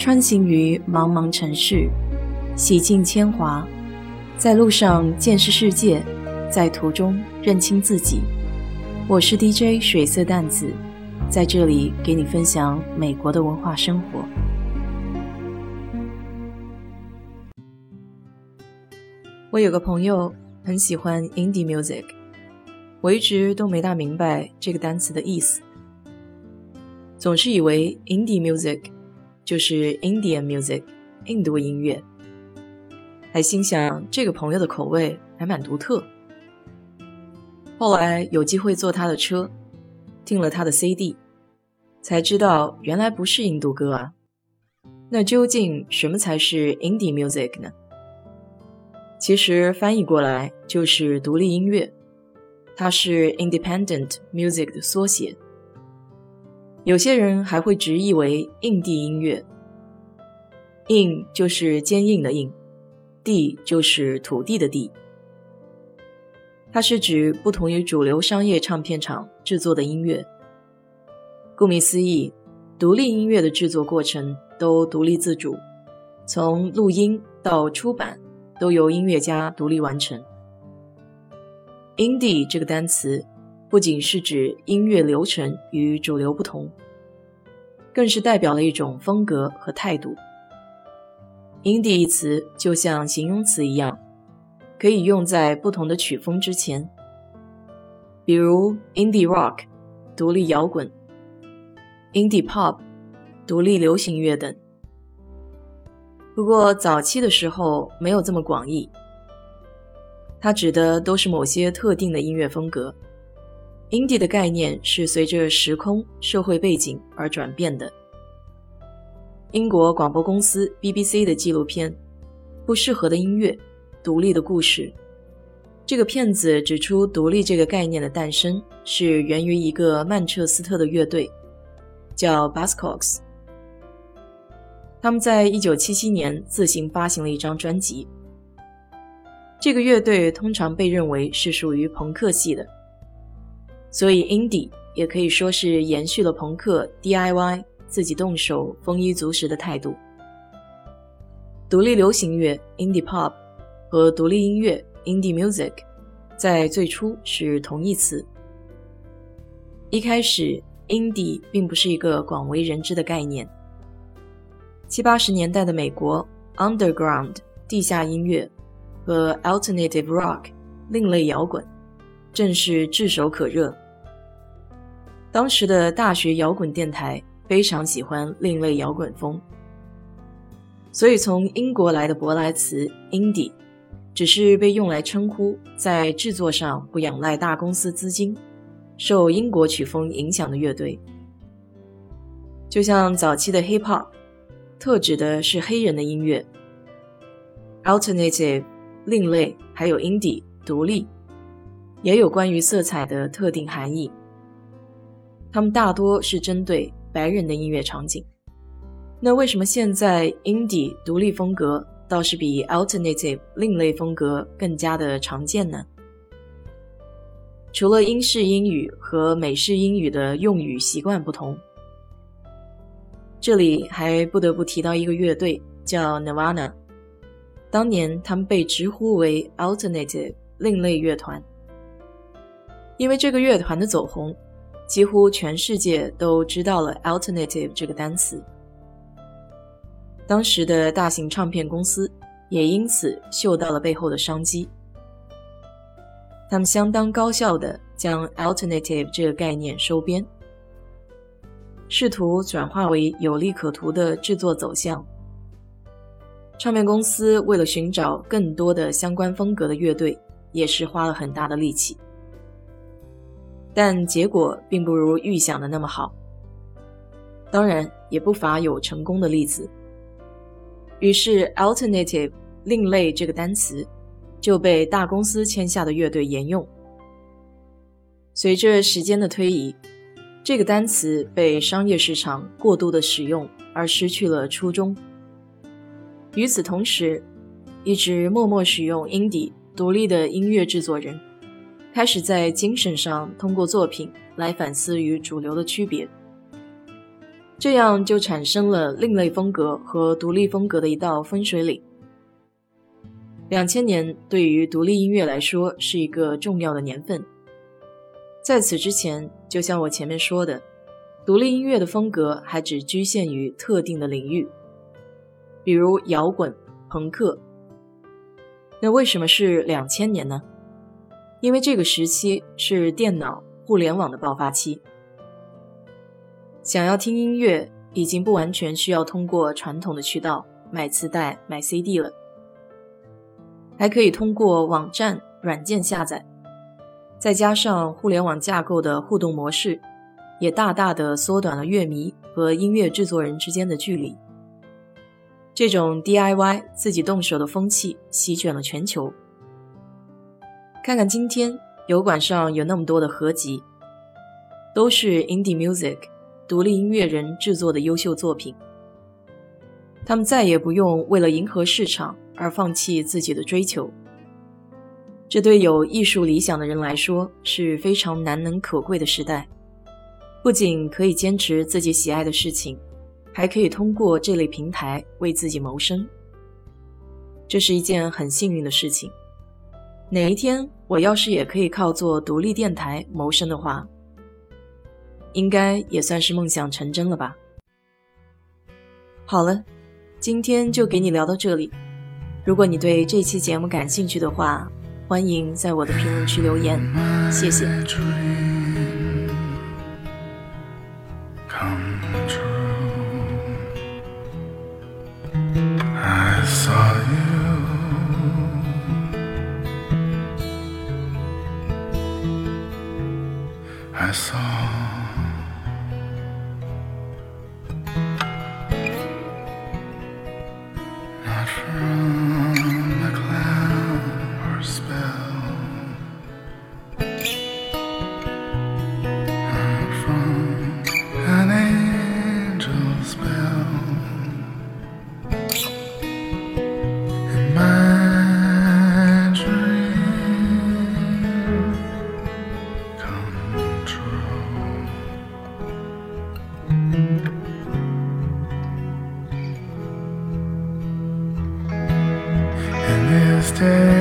穿行于茫茫城市，洗尽铅华，在路上见识世界，在途中认清自己。我是 DJ 水色淡子，在这里给你分享美国的文化生活。我有个朋友很喜欢 indie music，我一直都没大明白这个单词的意思。总是以为 indie music 就是 Indian music 印度音乐，还心想这个朋友的口味还蛮独特。后来有机会坐他的车，听了他的 CD，才知道原来不是印度歌啊。那究竟什么才是 indie music 呢？其实翻译过来就是独立音乐，它是 independent music 的缩写。有些人还会直译为印地音乐，印就是坚硬的印，地就是土地的地。它是指不同于主流商业唱片厂制作的音乐。顾名思义，独立音乐的制作过程都独立自主，从录音到出版都由音乐家独立完成。indie 这个单词。不仅是指音乐流程与主流不同，更是代表了一种风格和态度。indie 一词就像形容词一样，可以用在不同的曲风之前，比如 indie rock 独立摇滚、indie pop 独立流行乐等。不过早期的时候没有这么广义，它指的都是某些特定的音乐风格。Indie 的概念是随着时空、社会背景而转变的。英国广播公司 BBC 的纪录片《不适合的音乐：独立的故事》这个片子指出，独立这个概念的诞生是源于一个曼彻斯特的乐队，叫 Bascox。他们在一九七七年自行发行了一张专辑。这个乐队通常被认为是属于朋克系的。所以，indie 也可以说是延续了朋克 DIY 自己动手丰衣足食的态度。独立流行乐 indie pop 和独立音乐 indie music 在最初是同义词。一开始，indie 并不是一个广为人知的概念。七八十年代的美国 underground 地下音乐和 alternative rock 另类摇滚正是炙手可热。当时的大学摇滚电台非常喜欢另类摇滚风，所以从英国来的舶来词 “indie” 只是被用来称呼在制作上不仰赖大公司资金、受英国曲风影响的乐队。就像早期的 hip hop，特指的是黑人的音乐；alternative 另类，还有 indie 独立，也有关于色彩的特定含义。他们大多是针对白人的音乐场景。那为什么现在 indie 独立风格倒是比 alternative 另类风格更加的常见呢？除了英式英语和美式英语的用语习惯不同，这里还不得不提到一个乐队叫 Nirvana。当年他们被直呼为 alternative 另类乐团，因为这个乐团的走红。几乎全世界都知道了 “alternative” 这个单词。当时的大型唱片公司也因此嗅到了背后的商机，他们相当高效地将 “alternative” 这个概念收编，试图转化为有利可图的制作走向。唱片公司为了寻找更多的相关风格的乐队，也是花了很大的力气。但结果并不如预想的那么好，当然也不乏有成功的例子。于是，“alternative” 另类这个单词就被大公司签下的乐队沿用。随着时间的推移，这个单词被商业市场过度的使用而失去了初衷。与此同时，一直默默使用 indie 独立的音乐制作人。开始在精神上通过作品来反思与主流的区别。这样就产生了另类风格和独立风格的一道分水岭。两千年对于独立音乐来说是一个重要的年份。在此之前，就像我前面说的，独立音乐的风格还只局限于特定的领域，比如摇滚、朋克。那为什么是两千年呢？因为这个时期是电脑、互联网的爆发期，想要听音乐已经不完全需要通过传统的渠道买磁带、买 CD 了。还可以通过网站、软件下载，再加上互联网架构的互动模式，也大大的缩短了乐迷和音乐制作人之间的距离。这种 DIY 自己动手的风气席卷了全球。看看今天油管上有那么多的合集，都是 Indie Music 独立音乐人制作的优秀作品。他们再也不用为了迎合市场。而放弃自己的追求，这对有艺术理想的人来说是非常难能可贵的时代。不仅可以坚持自己喜爱的事情，还可以通过这类平台为自己谋生。这是一件很幸运的事情。哪一天我要是也可以靠做独立电台谋生的话，应该也算是梦想成真了吧。好了，今天就给你聊到这里。如果你对这期节目感兴趣的话，欢迎在我的评论区留言，谢谢。day.